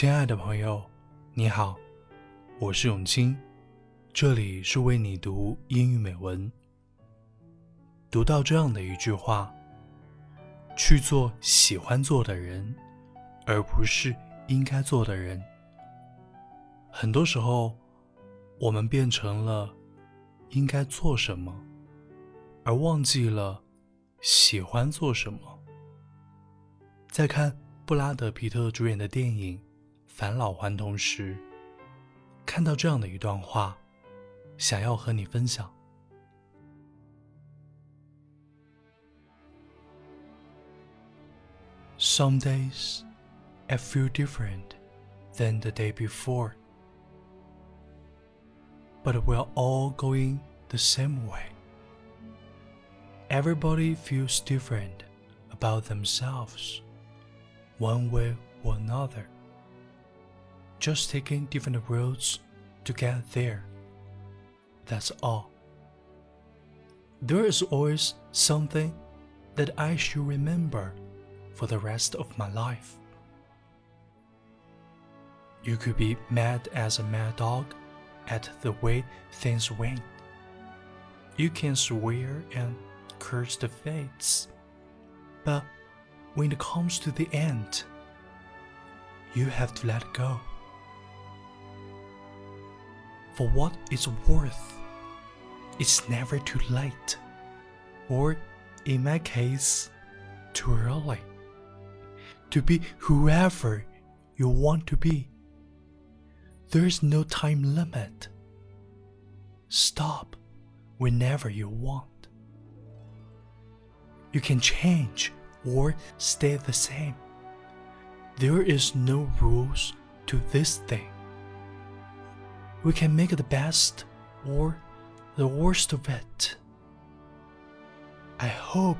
亲爱的朋友，你好，我是永清，这里是为你读英语美文。读到这样的一句话：去做喜欢做的人，而不是应该做的人。很多时候，我们变成了应该做什么，而忘记了喜欢做什么。在看布拉德·皮特主演的电影。返老还童时，看到这样的一段话，想要和你分享。Some days I feel different than the day before, but we're all going the same way. Everybody feels different about themselves, one way or another just taking different roads to get there. That's all. There is always something that I should remember for the rest of my life. You could be mad as a mad dog at the way things went. You can swear and curse the fates. But when it comes to the end, you have to let go for what it's worth. It's never too late, or in my case, too early, to be whoever you want to be. There's no time limit. Stop whenever you want. You can change or stay the same. There is no rules to this thing we can make the best or the worst of it. I hope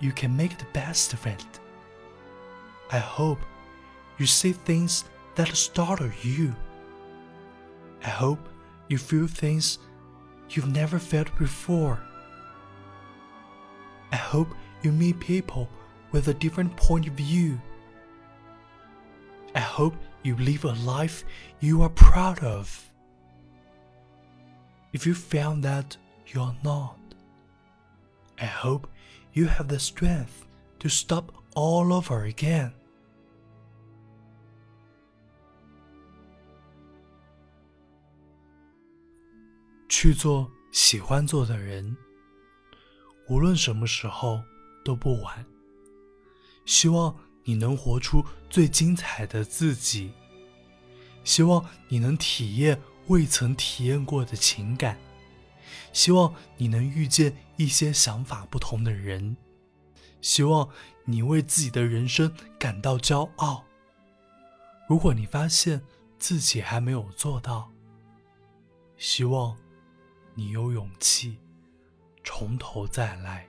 you can make the best of it. I hope you see things that startle you. I hope you feel things you've never felt before. I hope you meet people with a different point of view. I hope you live a life you are proud of. If you found that you're not, I hope you have the strength to stop all over again. 去做喜欢做的人，无论什么时候都不晚。希望你能活出最精彩的自己。希望你能体验。未曾体验过的情感，希望你能遇见一些想法不同的人，希望你为自己的人生感到骄傲。如果你发现自己还没有做到，希望你有勇气从头再来。